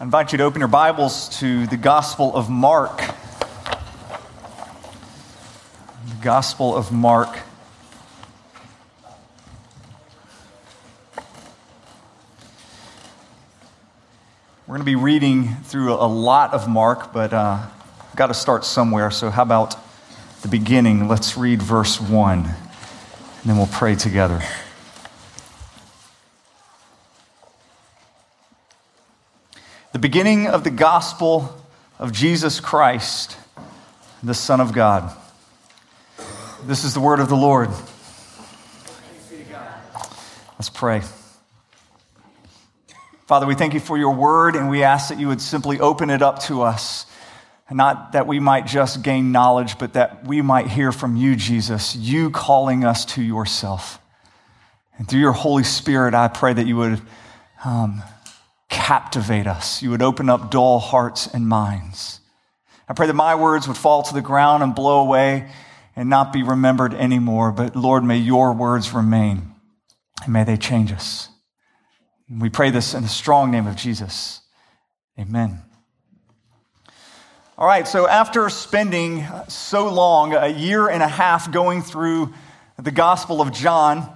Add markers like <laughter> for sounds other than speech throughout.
I invite you to open your Bibles to the Gospel of Mark. The Gospel of Mark. We're going to be reading through a lot of Mark, but uh, I've got to start somewhere. So, how about the beginning? Let's read verse 1, and then we'll pray together. Beginning of the gospel of Jesus Christ, the Son of God. This is the word of the Lord. Let's pray. Father, we thank you for your word, and we ask that you would simply open it up to us. Not that we might just gain knowledge, but that we might hear from you, Jesus, you calling us to yourself. And through your Holy Spirit, I pray that you would um, captivate us. You would open up dull hearts and minds. I pray that my words would fall to the ground and blow away and not be remembered anymore. But Lord, may your words remain and may they change us. We pray this in the strong name of Jesus. Amen. All right, so after spending so long, a year and a half going through the Gospel of John,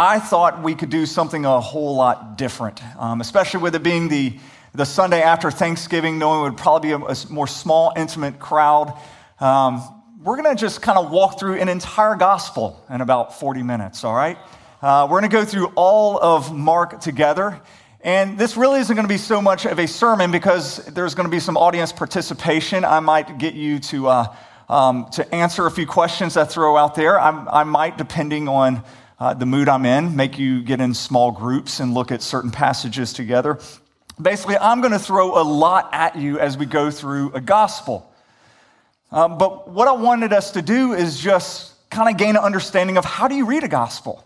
I thought we could do something a whole lot different, um, especially with it being the, the Sunday after Thanksgiving, knowing it would probably be a, a more small, intimate crowd. Um, we're going to just kind of walk through an entire gospel in about 40 minutes, all right? Uh, we're going to go through all of Mark together. And this really isn't going to be so much of a sermon because there's going to be some audience participation. I might get you to, uh, um, to answer a few questions I throw out there. I'm, i might, depending on uh, the mood I'm in, make you get in small groups and look at certain passages together. Basically, I'm going to throw a lot at you as we go through a gospel. Um, but what I wanted us to do is just kind of gain an understanding of how do you read a gospel?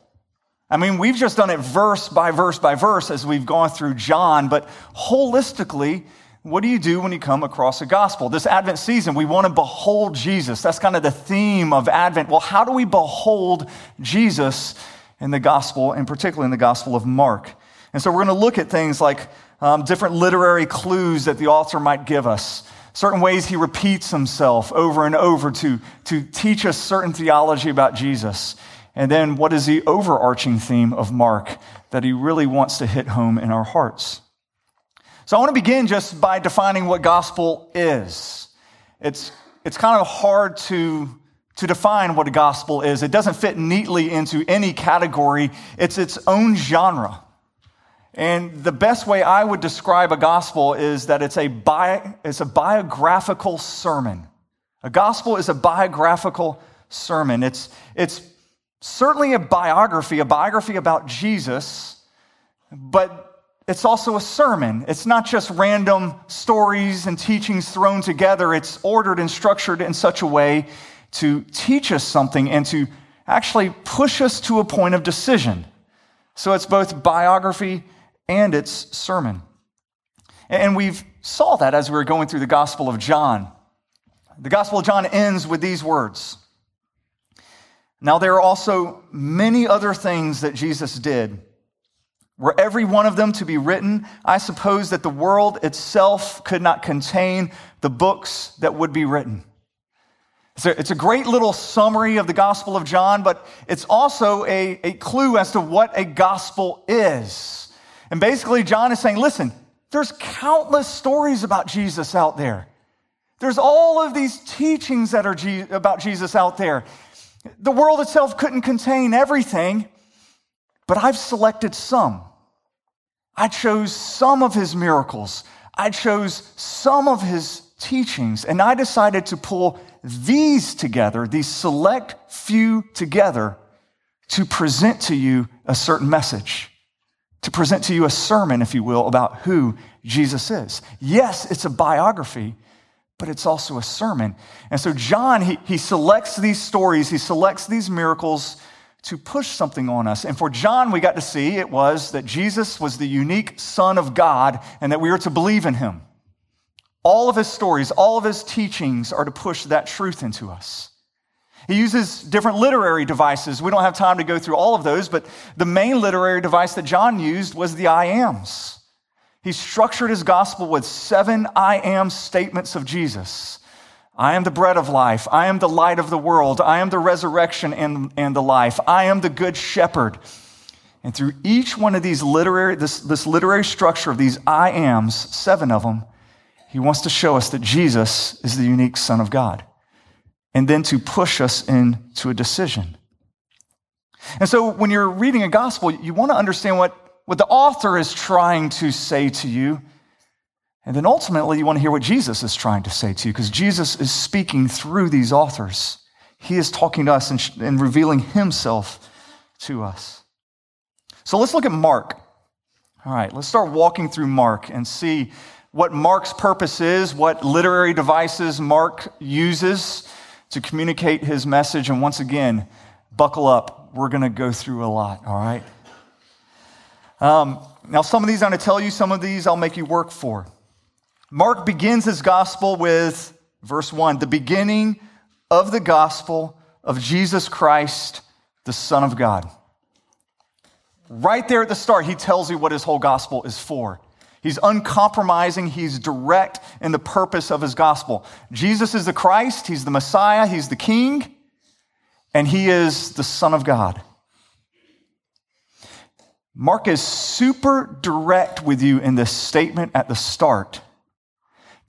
I mean, we've just done it verse by verse by verse as we've gone through John, but holistically, what do you do when you come across a gospel? This Advent season, we want to behold Jesus. That's kind of the theme of Advent. Well, how do we behold Jesus in the gospel, and particularly in the gospel of Mark? And so we're going to look at things like um, different literary clues that the author might give us, certain ways he repeats himself over and over to, to teach us certain theology about Jesus. And then what is the overarching theme of Mark that he really wants to hit home in our hearts? So I want to begin just by defining what gospel is. It's, it's kind of hard to, to define what a gospel is. It doesn't fit neatly into any category, it's its own genre. And the best way I would describe a gospel is that it's a, bi- it's a biographical sermon. A gospel is a biographical sermon. It's, it's certainly a biography, a biography about Jesus, but it's also a sermon. It's not just random stories and teachings thrown together. It's ordered and structured in such a way to teach us something and to actually push us to a point of decision. So it's both biography and it's sermon. And we've saw that as we were going through the Gospel of John. The Gospel of John ends with these words. Now there are also many other things that Jesus did were every one of them to be written, I suppose that the world itself could not contain the books that would be written. It's a, it's a great little summary of the Gospel of John, but it's also a, a clue as to what a gospel is. And basically, John is saying, listen, there's countless stories about Jesus out there. There's all of these teachings that are about Jesus out there. The world itself couldn't contain everything, but I've selected some. I chose some of his miracles. I chose some of his teachings, and I decided to pull these together, these select few together, to present to you a certain message, to present to you a sermon, if you will, about who Jesus is. Yes, it's a biography, but it's also a sermon. And so John, he, he selects these stories, he selects these miracles to push something on us. And for John, we got to see it was that Jesus was the unique Son of God and that we were to believe in him. All of his stories, all of his teachings are to push that truth into us. He uses different literary devices. We don't have time to go through all of those, but the main literary device that John used was the I ams. He structured his gospel with seven I am statements of Jesus. I am the bread of life. I am the light of the world. I am the resurrection and, and the life. I am the good shepherd. And through each one of these literary, this, this literary structure of these I ams, seven of them, he wants to show us that Jesus is the unique Son of God. And then to push us into a decision. And so when you're reading a gospel, you want to understand what, what the author is trying to say to you. And then ultimately, you want to hear what Jesus is trying to say to you because Jesus is speaking through these authors. He is talking to us and, and revealing himself to us. So let's look at Mark. All right, let's start walking through Mark and see what Mark's purpose is, what literary devices Mark uses to communicate his message. And once again, buckle up. We're going to go through a lot, all right? Um, now, some of these I'm going to tell you, some of these I'll make you work for. Mark begins his gospel with verse 1 the beginning of the gospel of Jesus Christ, the Son of God. Right there at the start, he tells you what his whole gospel is for. He's uncompromising, he's direct in the purpose of his gospel. Jesus is the Christ, he's the Messiah, he's the King, and he is the Son of God. Mark is super direct with you in this statement at the start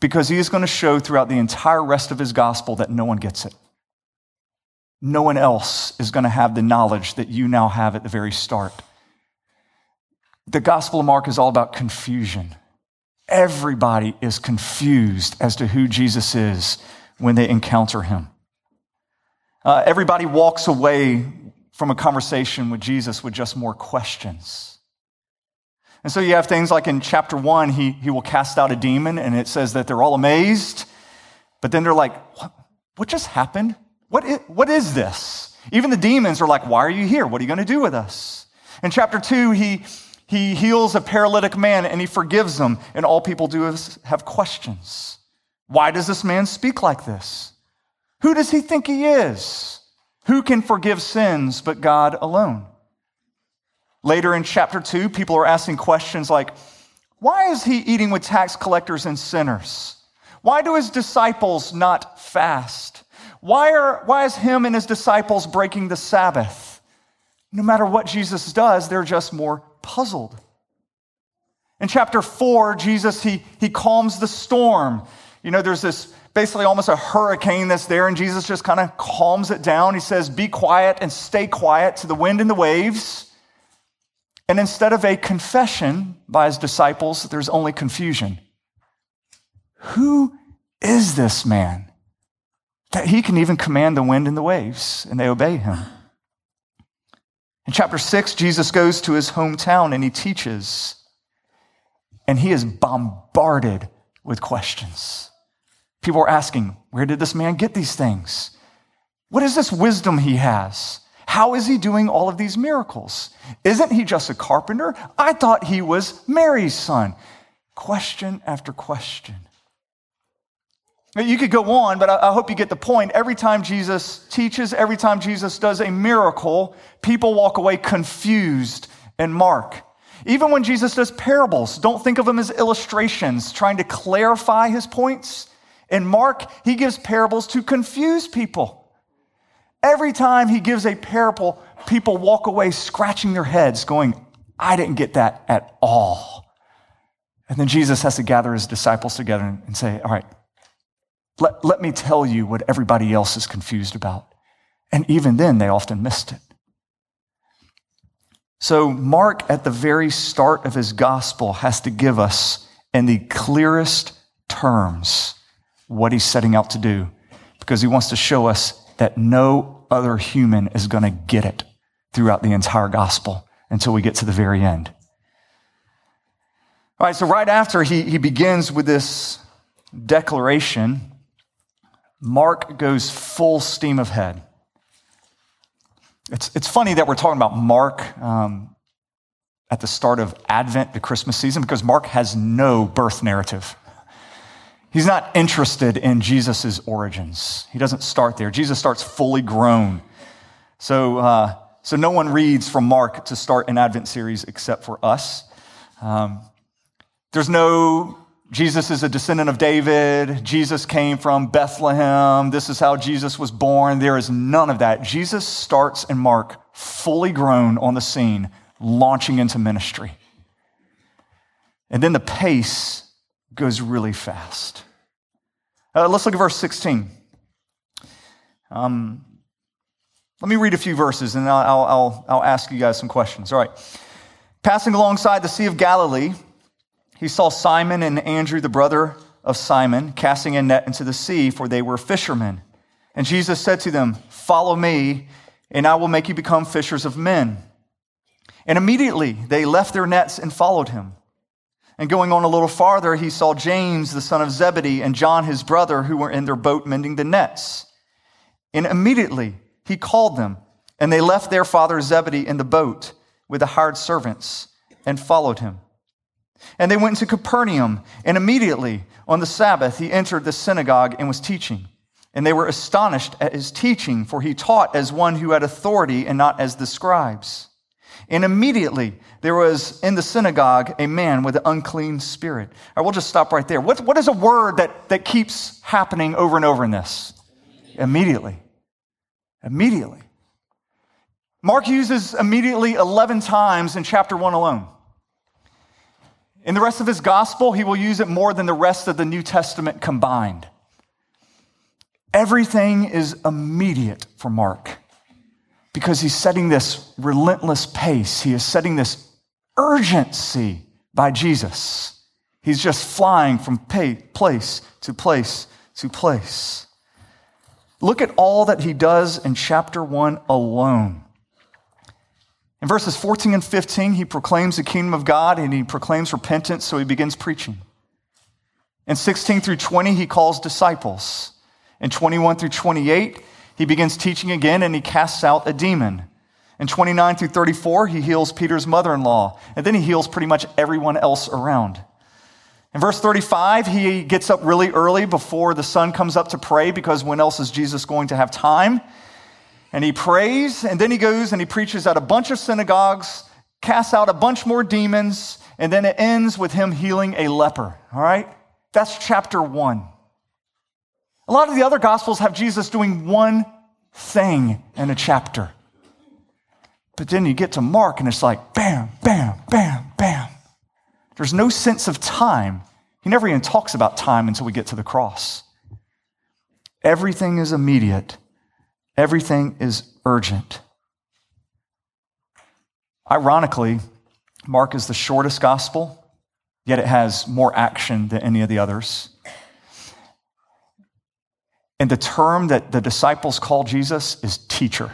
because he is going to show throughout the entire rest of his gospel that no one gets it. No one else is going to have the knowledge that you now have at the very start. The Gospel of Mark is all about confusion. Everybody is confused as to who Jesus is when they encounter him. Uh, everybody walks away from a conversation with Jesus with just more questions. And so you have things like in chapter one, he, he will cast out a demon, and it says that they're all amazed. But then they're like, what, what just happened? What is, what is this? Even the demons are like, why are you here? What are you going to do with us? In chapter two, he, he heals a paralytic man and he forgives them, and all people do is have questions. Why does this man speak like this? Who does he think he is? Who can forgive sins but God alone? Later in chapter 2, people are asking questions like, why is he eating with tax collectors and sinners? Why do his disciples not fast? Why, are, why is him and his disciples breaking the Sabbath? No matter what Jesus does, they're just more puzzled. In chapter 4, Jesus, he, he calms the storm. You know, there's this basically almost a hurricane that's there, and Jesus just kind of calms it down. He says, Be quiet and stay quiet to the wind and the waves. And instead of a confession by his disciples, there's only confusion. Who is this man that he can even command the wind and the waves and they obey him? In chapter 6, Jesus goes to his hometown and he teaches, and he is bombarded with questions. People are asking, Where did this man get these things? What is this wisdom he has? How is he doing all of these miracles? Isn't he just a carpenter? I thought he was Mary's son. Question after question. You could go on, but I hope you get the point. Every time Jesus teaches, every time Jesus does a miracle, people walk away confused and mark. Even when Jesus does parables, don't think of them as illustrations, trying to clarify his points. In Mark, he gives parables to confuse people. Every time he gives a parable, people walk away scratching their heads, going, I didn't get that at all. And then Jesus has to gather his disciples together and say, All right, let, let me tell you what everybody else is confused about. And even then, they often missed it. So, Mark, at the very start of his gospel, has to give us, in the clearest terms, what he's setting out to do, because he wants to show us that no other human is going to get it throughout the entire gospel until we get to the very end. All right, so right after he, he begins with this declaration, Mark goes full steam ahead. It's, it's funny that we're talking about Mark um, at the start of Advent, the Christmas season, because Mark has no birth narrative. He's not interested in Jesus' origins. He doesn't start there. Jesus starts fully grown. So, uh, so no one reads from Mark to start an Advent series except for us. Um, There's no Jesus is a descendant of David. Jesus came from Bethlehem. This is how Jesus was born. There is none of that. Jesus starts in Mark fully grown on the scene, launching into ministry. And then the pace goes really fast. Uh, let's look at verse 16. Um, let me read a few verses and I'll, I'll, I'll ask you guys some questions. All right. Passing alongside the Sea of Galilee, he saw Simon and Andrew, the brother of Simon, casting a net into the sea, for they were fishermen. And Jesus said to them, Follow me, and I will make you become fishers of men. And immediately they left their nets and followed him. And going on a little farther, he saw James, the son of Zebedee, and John, his brother, who were in their boat mending the nets. And immediately he called them, and they left their father Zebedee in the boat with the hired servants and followed him. And they went to Capernaum, and immediately on the Sabbath he entered the synagogue and was teaching. And they were astonished at his teaching, for he taught as one who had authority and not as the scribes. And immediately there was in the synagogue a man with an unclean spirit. All right, we'll just stop right there. What, what is a word that, that keeps happening over and over in this? Immediately. Immediately. Mark uses immediately 11 times in chapter 1 alone. In the rest of his gospel, he will use it more than the rest of the New Testament combined. Everything is immediate for Mark because he's setting this relentless pace. He is setting this urgency by Jesus. He's just flying from place to place to place. Look at all that he does in chapter 1 alone. In verses 14 and 15, he proclaims the kingdom of God and he proclaims repentance, so he begins preaching. In 16 through 20, he calls disciples. In 21 through 28, he begins teaching again and he casts out a demon. In 29 through 34, he heals Peter's mother in law, and then he heals pretty much everyone else around. In verse 35, he gets up really early before the sun comes up to pray because when else is Jesus going to have time? and he prays, and then he goes and he preaches at a bunch of synagogues, casts out a bunch more demons, and then it ends with him healing a leper. All right? That's chapter one. A lot of the other gospels have Jesus doing one thing in a chapter. But then you get to Mark and it's like bam, bam, bam, bam. There's no sense of time. He never even talks about time until we get to the cross. Everything is immediate Everything is urgent. Ironically, Mark is the shortest gospel, yet it has more action than any of the others. And the term that the disciples call Jesus is teacher.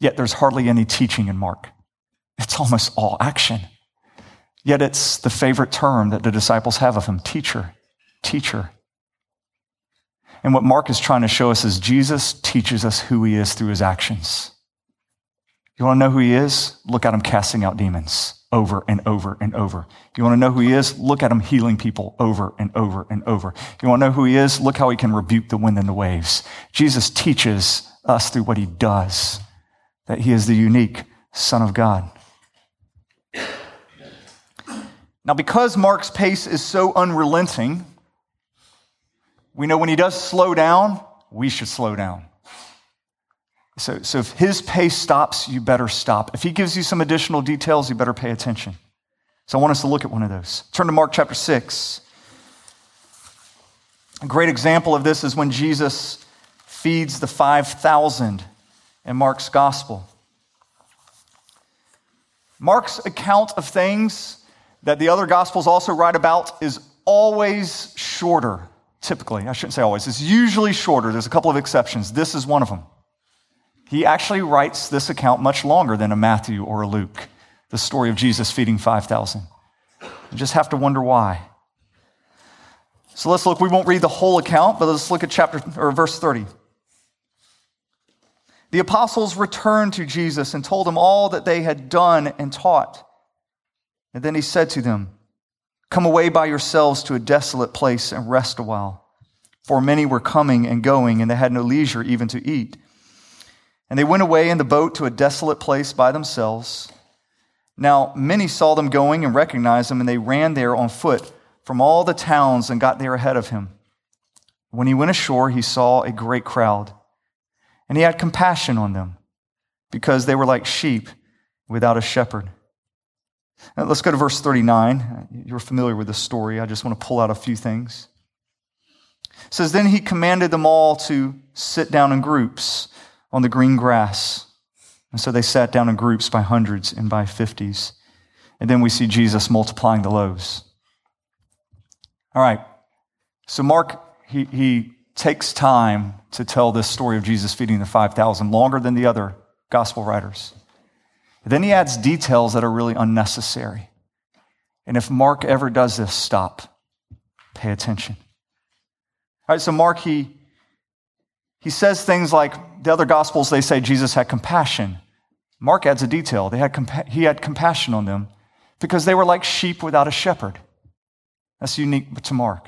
Yet there's hardly any teaching in Mark. It's almost all action. Yet it's the favorite term that the disciples have of him teacher, teacher. And what Mark is trying to show us is Jesus teaches us who he is through his actions. You want to know who he is? Look at him casting out demons over and over and over. You want to know who he is? Look at him healing people over and over and over. You want to know who he is? Look how he can rebuke the wind and the waves. Jesus teaches us through what he does that he is the unique Son of God. Now, because Mark's pace is so unrelenting, we know when he does slow down, we should slow down. So, so if his pace stops, you better stop. If he gives you some additional details, you better pay attention. So I want us to look at one of those. Turn to Mark chapter 6. A great example of this is when Jesus feeds the 5,000 in Mark's gospel. Mark's account of things that the other gospels also write about is always shorter typically, I shouldn't say always, it's usually shorter. There's a couple of exceptions. This is one of them. He actually writes this account much longer than a Matthew or a Luke, the story of Jesus feeding 5,000. You just have to wonder why. So let's look. We won't read the whole account, but let's look at chapter or verse 30. The apostles returned to Jesus and told him all that they had done and taught. And then he said to them, Come away by yourselves to a desolate place and rest a while. For many were coming and going, and they had no leisure even to eat. And they went away in the boat to a desolate place by themselves. Now, many saw them going and recognized him, and they ran there on foot from all the towns and got there ahead of him. When he went ashore, he saw a great crowd, and he had compassion on them because they were like sheep without a shepherd. Now, let's go to verse 39. You're familiar with this story. I just want to pull out a few things. It says, Then he commanded them all to sit down in groups on the green grass. And so they sat down in groups by hundreds and by fifties. And then we see Jesus multiplying the loaves. All right. So Mark, he, he takes time to tell this story of Jesus feeding the 5,000, longer than the other gospel writers. Then he adds details that are really unnecessary. And if Mark ever does this, stop. Pay attention. All right, so Mark, he, he says things like the other gospels, they say Jesus had compassion. Mark adds a detail. They had compa- he had compassion on them because they were like sheep without a shepherd. That's unique to Mark.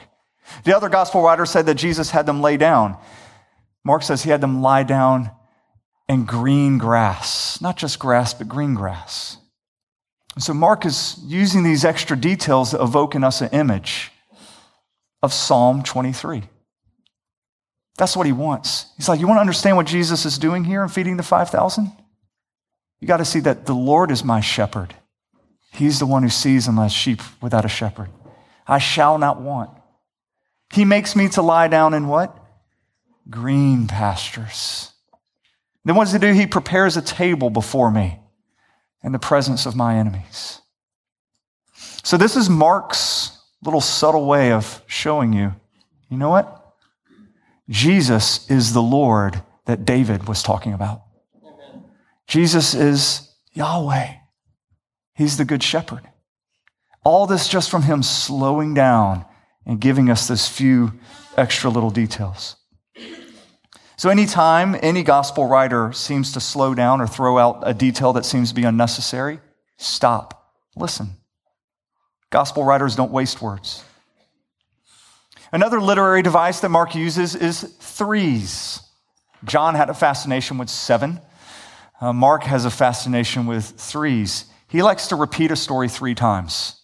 The other gospel writers said that Jesus had them lay down. Mark says he had them lie down in green grass, not just grass, but green grass. so Mark is using these extra details to evoke in us an image of Psalm 23. That's what he wants. He's like, You want to understand what Jesus is doing here in feeding the 5,000? You got to see that the Lord is my shepherd. He's the one who sees them as sheep without a shepherd. I shall not want. He makes me to lie down in what? Green pastures. Then what does he do? He prepares a table before me in the presence of my enemies. So this is Mark's little subtle way of showing you, you know what? Jesus is the Lord that David was talking about. Amen. Jesus is Yahweh. He's the good shepherd. All this just from him slowing down and giving us this few extra little details. So, anytime any gospel writer seems to slow down or throw out a detail that seems to be unnecessary, stop. Listen. Gospel writers don't waste words. Another literary device that Mark uses is threes. John had a fascination with seven. Uh, Mark has a fascination with threes. He likes to repeat a story three times.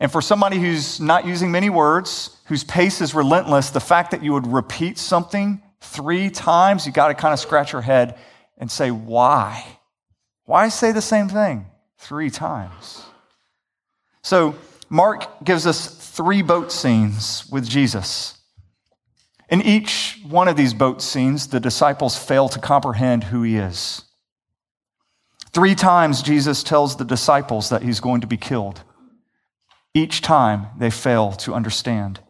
And for somebody who's not using many words, whose pace is relentless, the fact that you would repeat something three times, you got to kind of scratch your head and say, why? Why say the same thing three times? So, Mark gives us three boat scenes with Jesus. In each one of these boat scenes, the disciples fail to comprehend who he is. Three times, Jesus tells the disciples that he's going to be killed. Each time, they fail to understand.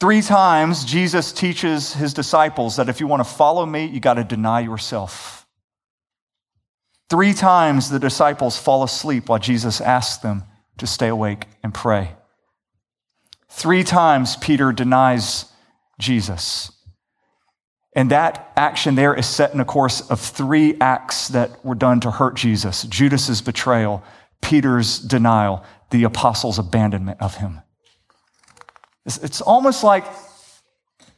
Three times, Jesus teaches his disciples that if you want to follow me, you got to deny yourself. Three times, the disciples fall asleep while Jesus asks them to stay awake and pray. Three times Peter denies Jesus. And that action there is set in a course of three acts that were done to hurt Jesus Judas's betrayal, Peter's denial, the apostles' abandonment of him. It's almost like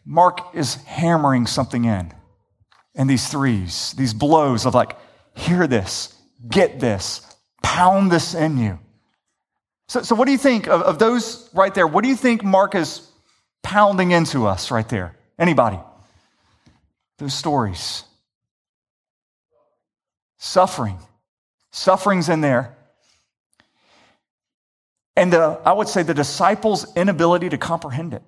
Mark is hammering something in. And these threes, these blows of like, hear this, get this, pound this in you. So, so what do you think of, of those right there? What do you think Mark is pounding into us right there? Anybody? Those stories. Suffering. Suffering's in there. And the, I would say the disciples' inability to comprehend it.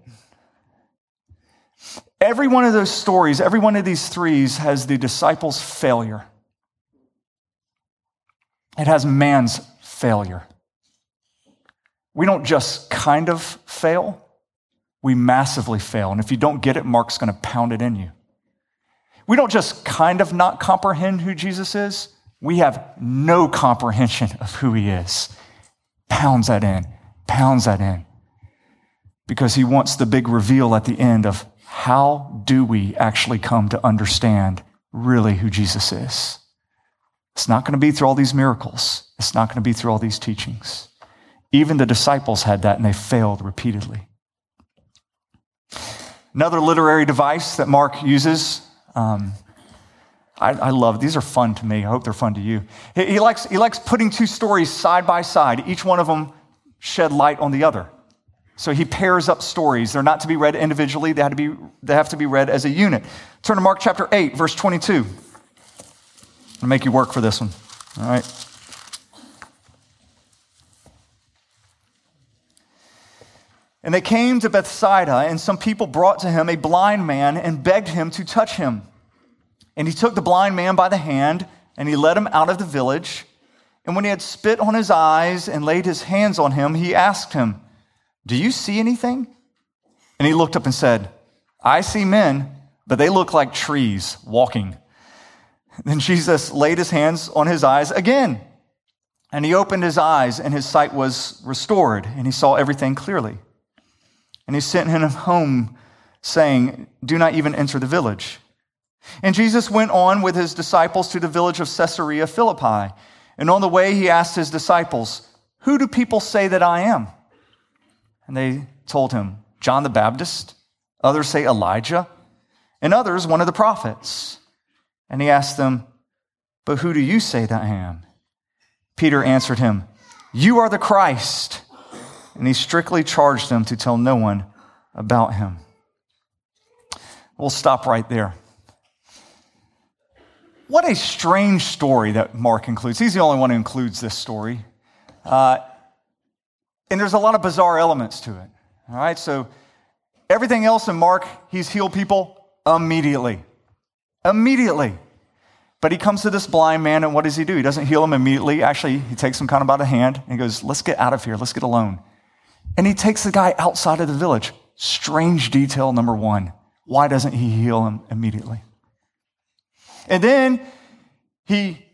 Every one of those stories, every one of these threes has the disciples' failure. It has man's failure. We don't just kind of fail, we massively fail. And if you don't get it, Mark's going to pound it in you. We don't just kind of not comprehend who Jesus is, we have no comprehension of who he is. Pounds that in, pounds that in. Because he wants the big reveal at the end of how do we actually come to understand really who Jesus is. It's not going to be through all these miracles. It's not going to be through all these teachings. Even the disciples had that and they failed repeatedly. Another literary device that Mark uses, um, I, I, love these are fun to me. I hope they're fun to you. He, he, likes, he likes putting two stories side by side. Each one of them shed light on the other. So he pairs up stories. They're not to be read individually, they have to be, they have, to be read as a unit. Turn to Mark chapter 8, verse 22. I'll make you work for this one. All right. And they came to Bethsaida, and some people brought to him a blind man and begged him to touch him. And he took the blind man by the hand, and he led him out of the village. And when he had spit on his eyes and laid his hands on him, he asked him, Do you see anything? And he looked up and said, I see men, but they look like trees walking. Then Jesus laid his hands on his eyes again. And he opened his eyes, and his sight was restored, and he saw everything clearly. And he sent him home, saying, Do not even enter the village. And Jesus went on with his disciples to the village of Caesarea Philippi. And on the way, he asked his disciples, Who do people say that I am? And they told him, John the Baptist. Others say Elijah. And others, one of the prophets. And he asked them, But who do you say that I am? Peter answered him, You are the Christ and he strictly charged them to tell no one about him. We'll stop right there. What a strange story that Mark includes. He's the only one who includes this story. Uh, and there's a lot of bizarre elements to it. All right, so everything else in Mark, he's healed people immediately. Immediately. But he comes to this blind man, and what does he do? He doesn't heal him immediately. Actually, he takes him kind of by the hand and he goes, Let's get out of here. Let's get alone. And he takes the guy outside of the village. Strange detail number one. Why doesn't he heal him immediately? And then he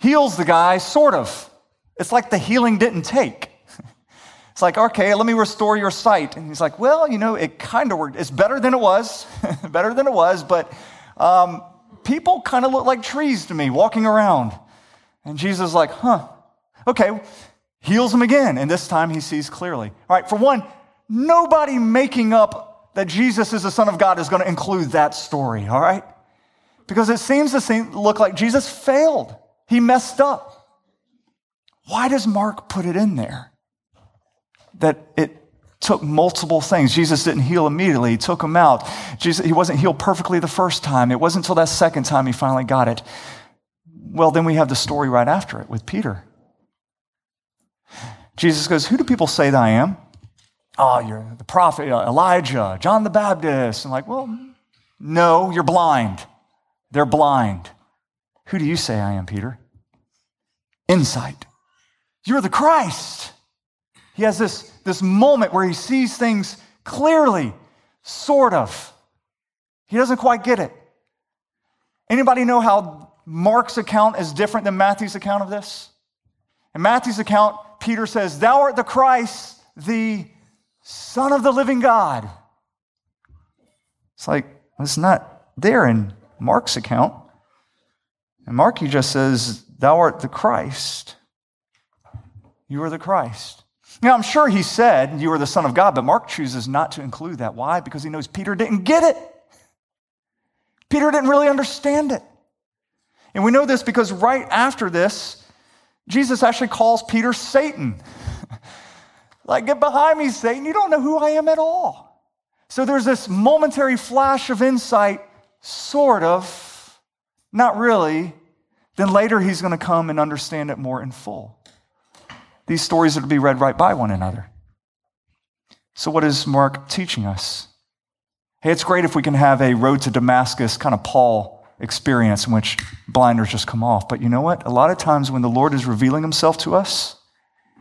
heals the guy, sort of. It's like the healing didn't take. <laughs> It's like, okay, let me restore your sight. And he's like, well, you know, it kind of worked. It's better than it was, <laughs> better than it was, but um, people kind of look like trees to me walking around. And Jesus is like, huh, okay, heals him again, and this time he sees clearly. All right, for one, nobody making up that Jesus is the Son of God is going to include that story, all right? Because it seems to look like Jesus failed. He messed up. Why does Mark put it in there? That it took multiple things. Jesus didn't heal immediately, he took him out. Jesus, he wasn't healed perfectly the first time. It wasn't until that second time he finally got it. Well, then we have the story right after it with Peter. Jesus goes, Who do people say that I am? Oh, you're the prophet, uh, Elijah, John the Baptist. I'm like, Well, no, you're blind. They're blind. Who do you say I am, Peter? Insight. You're the Christ. He has this, this moment where he sees things clearly, sort of. He doesn't quite get it. Anybody know how Mark's account is different than Matthew's account of this? In Matthew's account, Peter says, Thou art the Christ, the Son of the living God. It's like, it's not there in Mark's account. And Mark, he just says, Thou art the Christ. You are the Christ. Now, I'm sure he said, You are the Son of God, but Mark chooses not to include that. Why? Because he knows Peter didn't get it. Peter didn't really understand it. And we know this because right after this, Jesus actually calls Peter Satan. <laughs> like, get behind me, Satan. You don't know who I am at all. So there's this momentary flash of insight, sort of, not really. Then later he's going to come and understand it more in full. These stories are to be read right by one another. So, what is Mark teaching us? Hey, it's great if we can have a road to Damascus kind of Paul experience in which blinders just come off. But you know what? A lot of times when the Lord is revealing himself to us,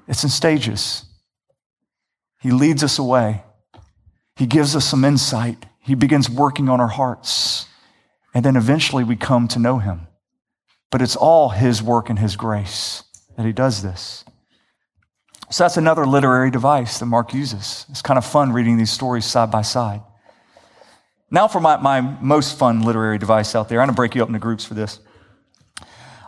it's in stages. He leads us away, He gives us some insight, He begins working on our hearts, and then eventually we come to know Him. But it's all His work and His grace that He does this. So that's another literary device that Mark uses. It's kind of fun reading these stories side by side. Now, for my, my most fun literary device out there. I'm going to break you up into groups for this.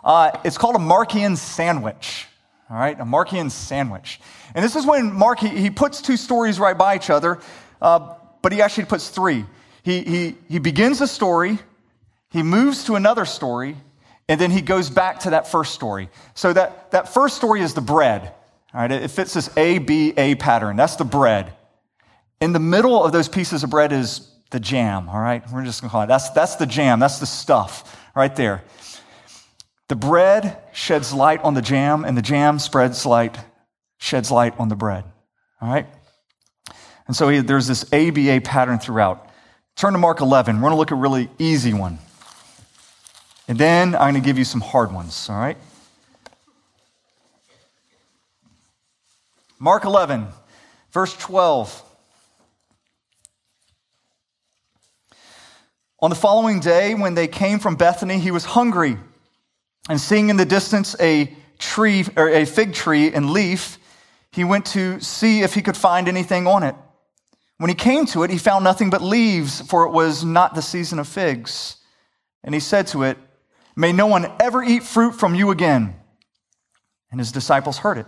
Uh, it's called a Markian sandwich. All right, a Markian sandwich. And this is when Mark, he, he puts two stories right by each other, uh, but he actually puts three. He, he, he begins a story, he moves to another story, and then he goes back to that first story. So that, that first story is the bread. All right, it fits this A, B, A pattern. That's the bread. In the middle of those pieces of bread is the jam, all right? We're just gonna call it that's that's the jam, that's the stuff right there. The bread sheds light on the jam, and the jam spreads light, sheds light on the bread. All right? And so there's this ABA pattern throughout. Turn to Mark 11. We're going to look at a really easy one. And then I'm going to give you some hard ones, all right? Mark 11, verse 12. On the following day, when they came from Bethany, he was hungry. And seeing in the distance a tree or a fig tree and leaf, he went to see if he could find anything on it. When he came to it, he found nothing but leaves, for it was not the season of figs. And he said to it, May no one ever eat fruit from you again. And his disciples heard it.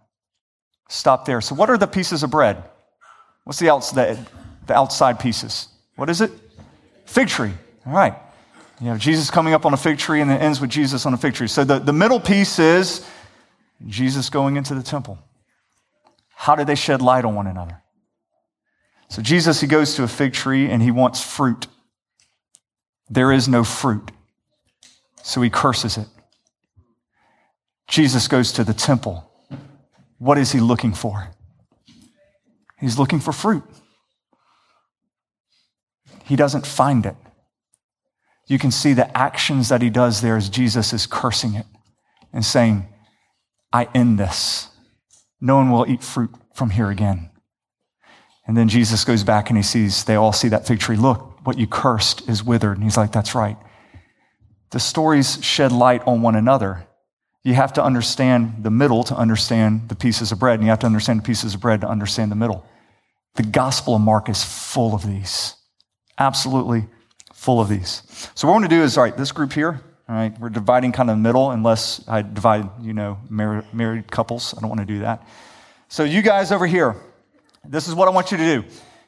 Stop there. So, what are the pieces of bread? What's the outside, the outside pieces? What is it? Fig tree. All right. You have Jesus coming up on a fig tree and it ends with Jesus on a fig tree. So, the, the middle piece is Jesus going into the temple. How did they shed light on one another? So Jesus, he goes to a fig tree and he wants fruit. There is no fruit. So he curses it. Jesus goes to the temple. What is he looking for? He's looking for fruit. He doesn't find it. You can see the actions that he does there as Jesus is cursing it and saying, I end this. No one will eat fruit from here again. And then Jesus goes back and he sees, they all see that fig tree. Look, what you cursed is withered. And he's like, that's right. The stories shed light on one another. You have to understand the middle to understand the pieces of bread, and you have to understand the pieces of bread to understand the middle. The Gospel of Mark is full of these. Absolutely full of these. So what we're going to do is, all right, this group here, all right, we're dividing kind of the middle, unless I divide, you know, mar- married couples. I don't want to do that. So you guys over here, this is what I want you to do.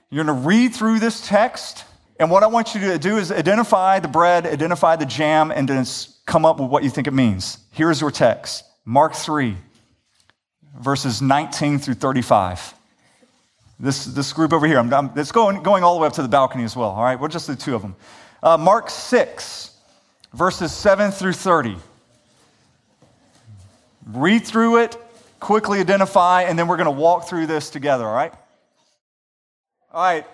You're going to read through this text, and what I want you to do is identify the bread, identify the jam, and then come up with what you think it means. Here's your text Mark 3, verses 19 through 35. This, this group over here, I'm, I'm, it's going, going all the way up to the balcony as well, all right? We'll just do two of them. Uh, Mark 6, verses 7 through 30. Read through it, quickly identify, and then we're going to walk through this together, all right? All right.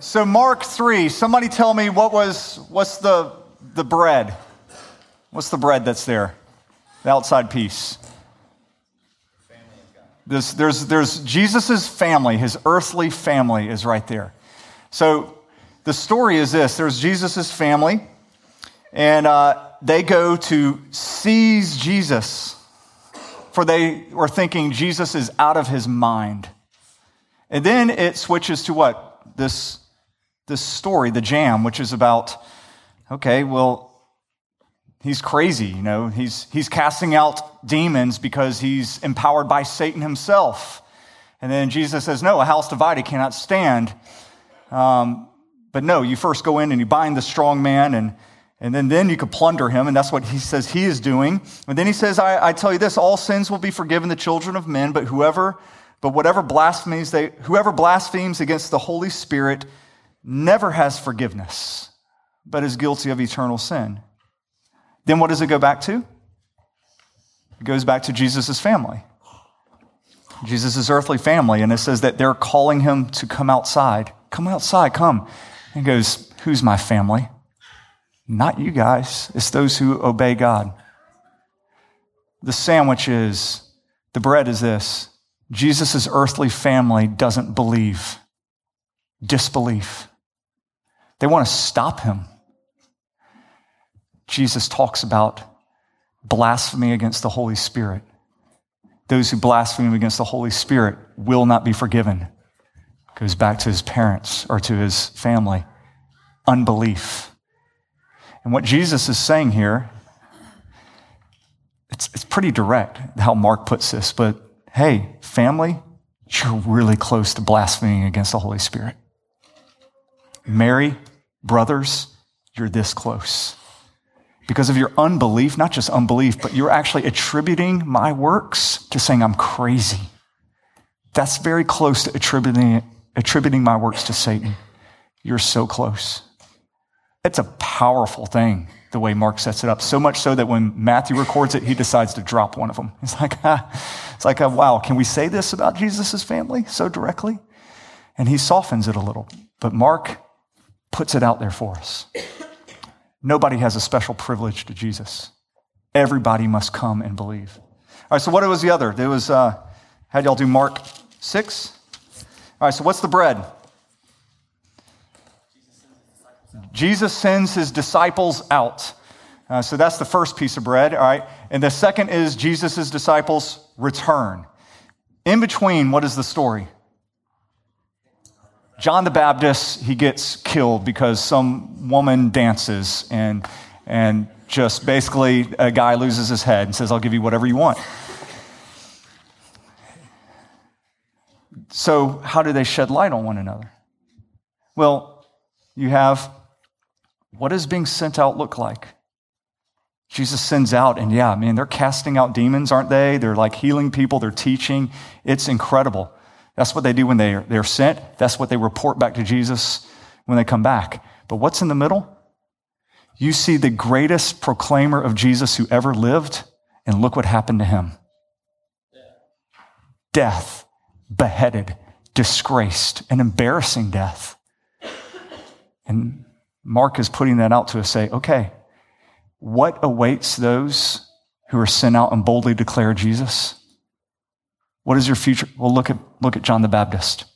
So Mark 3, somebody tell me what was what's the the bread? What's the bread that's there? The outside piece. This, there's there's Jesus' family, his earthly family is right there. So the story is this there's Jesus' family, and uh, they go to seize Jesus, for they were thinking Jesus is out of his mind. And then it switches to what? This, this story, the jam, which is about, okay, well, he's crazy, you know, he's, he's casting out demons because he's empowered by Satan himself. And then Jesus says, no, a house divided cannot stand. Um, but no, you first go in and you bind the strong man and and then, then you could plunder him, and that's what he says he is doing. And then he says, I, I tell you this, all sins will be forgiven the children of men, but whoever but whatever blasphemies they, whoever blasphemes against the Holy Spirit never has forgiveness, but is guilty of eternal sin. Then what does it go back to? It goes back to Jesus' family. Jesus' earthly family, and it says that they're calling him to come outside. Come outside, come. And he goes, Who's my family? Not you guys, it's those who obey God. The sandwich is, the bread is this Jesus' earthly family doesn't believe, disbelief. They want to stop him. Jesus talks about blasphemy against the Holy Spirit. Those who blaspheme against the Holy Spirit will not be forgiven. Goes back to his parents or to his family. Unbelief. And what Jesus is saying here, it's, it's pretty direct how Mark puts this, but hey, family, you're really close to blaspheming against the Holy Spirit. Mary, brothers, you're this close because of your unbelief, not just unbelief, but you're actually attributing my works to saying I'm crazy. That's very close to attributing, attributing my works to Satan. You're so close. It's a powerful thing, the way Mark sets it up. So much so that when Matthew records it, he decides to drop one of them. It's like, ah, <laughs> it's like, wow, can we say this about Jesus' family so directly? And he softens it a little. But Mark puts it out there for us. Nobody has a special privilege to Jesus. Everybody must come and believe. All right, so what was the other? There was, uh, how'd y'all do Mark 6? All right, so what's the bread? Jesus sends his disciples out. Uh, so that's the first piece of bread, all right? And the second is Jesus' disciples return. In between, what is the story? John the Baptist, he gets killed because some woman dances and, and just basically a guy loses his head and says, I'll give you whatever you want. So, how do they shed light on one another? Well, you have what does being sent out look like? Jesus sends out, and yeah, man, they're casting out demons, aren't they? They're like healing people, they're teaching. It's incredible. That's what they do when they're, they're sent. That's what they report back to Jesus when they come back. But what's in the middle? You see the greatest proclaimer of Jesus who ever lived, and look what happened to him death, beheaded, disgraced, an embarrassing death. And Mark is putting that out to us say, okay, what awaits those who are sent out and boldly declare Jesus? What is your future? Well, look at, look at John the Baptist.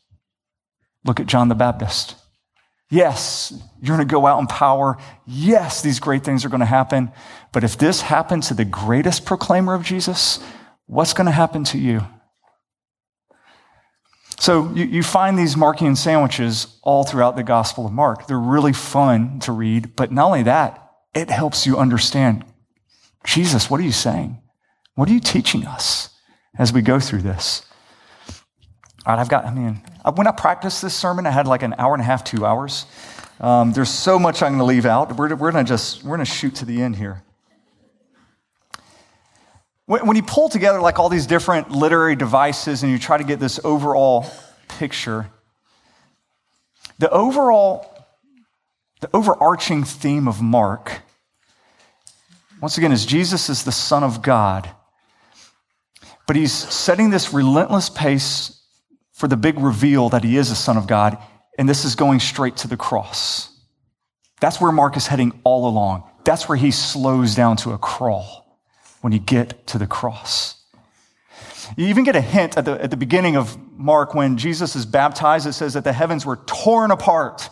Look at John the Baptist. Yes, you're going to go out in power. Yes, these great things are going to happen. But if this happened to the greatest proclaimer of Jesus, what's going to happen to you? So you, you find these Markian sandwiches all throughout the Gospel of Mark. They're really fun to read, but not only that, it helps you understand Jesus, what are you saying? What are you teaching us? As we go through this. All right, I've got, I mean, when I practiced this sermon, I had like an hour and a half, two hours. Um, there's so much I'm going to leave out. We're, we're going to just, we're going to shoot to the end here. When, when you pull together like all these different literary devices and you try to get this overall picture, the overall, the overarching theme of Mark, once again, is Jesus is the Son of God but he's setting this relentless pace for the big reveal that he is a son of God, and this is going straight to the cross. That's where Mark is heading all along. That's where he slows down to a crawl when you get to the cross. You even get a hint at the, at the beginning of Mark when Jesus is baptized. It says that the heavens were torn apart.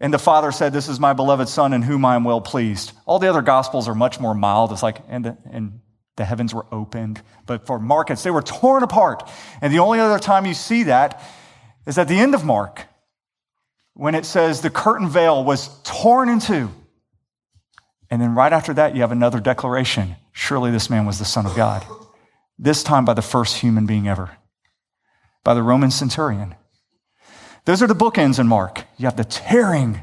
And the Father said, This is my beloved Son in whom I am well pleased. All the other Gospels are much more mild. It's like, and, and the heavens were opened. But for markets, they were torn apart. And the only other time you see that is at the end of Mark, when it says the curtain veil was torn in two. And then right after that, you have another declaration surely this man was the Son of God. This time by the first human being ever, by the Roman centurion. Those are the bookends in Mark. You have the tearing,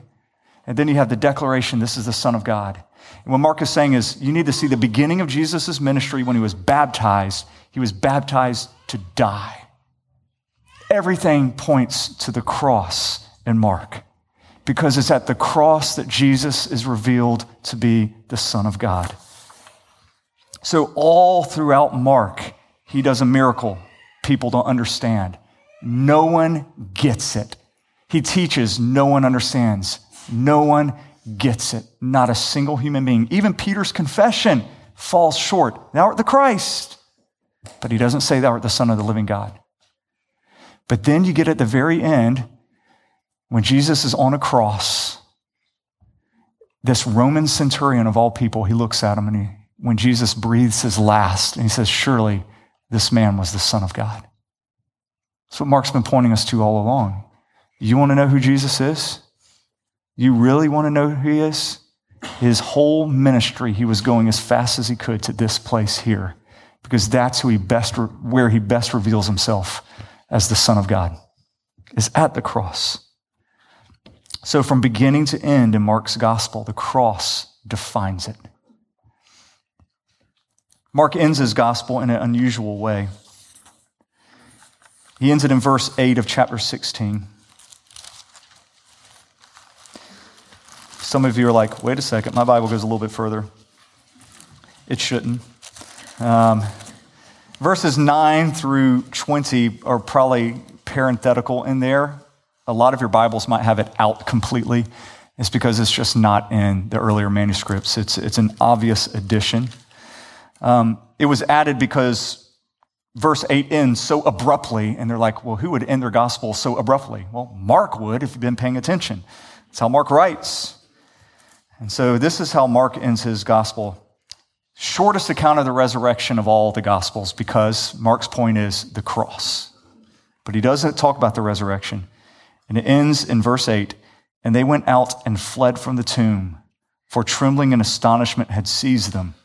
and then you have the declaration this is the Son of God. And what Mark is saying is you need to see the beginning of Jesus' ministry when he was baptized. He was baptized to die. Everything points to the cross in Mark because it's at the cross that Jesus is revealed to be the Son of God. So, all throughout Mark, he does a miracle people don't understand. No one gets it. He teaches, no one understands. No one gets it. Not a single human being. Even Peter's confession falls short. Thou art the Christ. But he doesn't say thou art the Son of the living God. But then you get at the very end, when Jesus is on a cross, this Roman centurion of all people, he looks at him and he, when Jesus breathes his last, and he says, Surely this man was the Son of God. That's what Mark's been pointing us to all along. You want to know who Jesus is? You really want to know who he is? His whole ministry, he was going as fast as he could to this place here because that's who he best, where he best reveals himself as the Son of God, is at the cross. So, from beginning to end in Mark's gospel, the cross defines it. Mark ends his gospel in an unusual way. He ends it in verse 8 of chapter 16. Some of you are like, wait a second, my Bible goes a little bit further. It shouldn't. Um, verses 9 through 20 are probably parenthetical in there. A lot of your Bibles might have it out completely. It's because it's just not in the earlier manuscripts. It's, it's an obvious addition. Um, it was added because verse 8 ends so abruptly, and they're like, well, who would end their gospel so abruptly? Well, Mark would if you've been paying attention. That's how Mark writes. And so this is how Mark ends his gospel. Shortest account of the resurrection of all the gospels because Mark's point is the cross. But he doesn't talk about the resurrection. And it ends in verse 8 And they went out and fled from the tomb, for trembling and astonishment had seized them.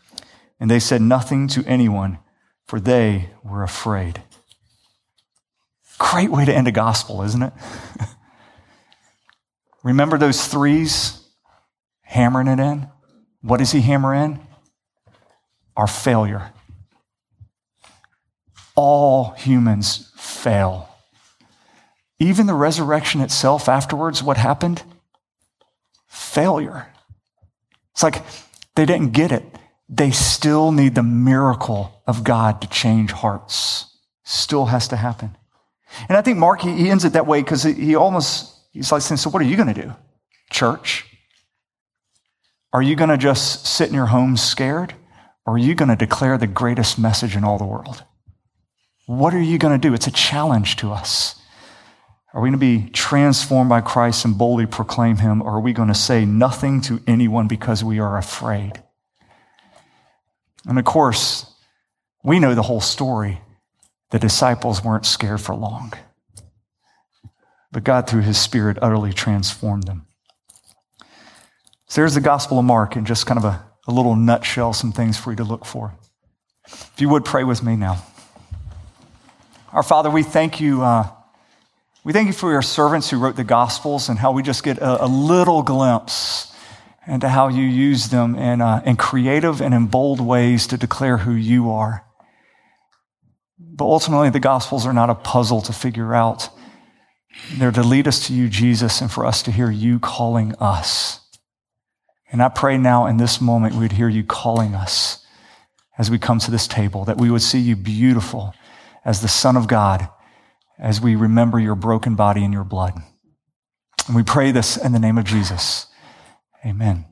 And they said nothing to anyone, for they were afraid. Great way to end a gospel, isn't it? <laughs> Remember those threes hammering it in? What does he hammer in? Our failure. All humans fail. Even the resurrection itself afterwards, what happened? Failure. It's like they didn't get it they still need the miracle of God to change hearts. Still has to happen. And I think Mark, he, ends it that way because he almost, he's like saying, so what are you going to do? Church? Are you going to just sit in your home scared? Or are you going to declare the greatest message in all the world? What are you going to do? It's a challenge to us. Are we going to be transformed by Christ and boldly proclaim him? Or are we going to say nothing to anyone because we are afraid? And of course, we know the whole story. The disciples weren't scared for long. But God, through his Spirit, utterly transformed them. So there's the Gospel of Mark in just kind of a, a little nutshell, some things for you to look for. If you would pray with me now. Our Father, we thank you. Uh, we thank you for your servants who wrote the Gospels and how we just get a, a little glimpse into how you use them in, uh, in creative and in bold ways to declare who you are. But ultimately, the Gospels are not a puzzle to figure out. They're to lead us to you, Jesus, and for us to hear you calling us. And I pray now in this moment we would hear you calling us as we come to this table, that we would see you beautiful as the Son of God, as we remember your broken body and your blood. And we pray this in the name of Jesus. Amen.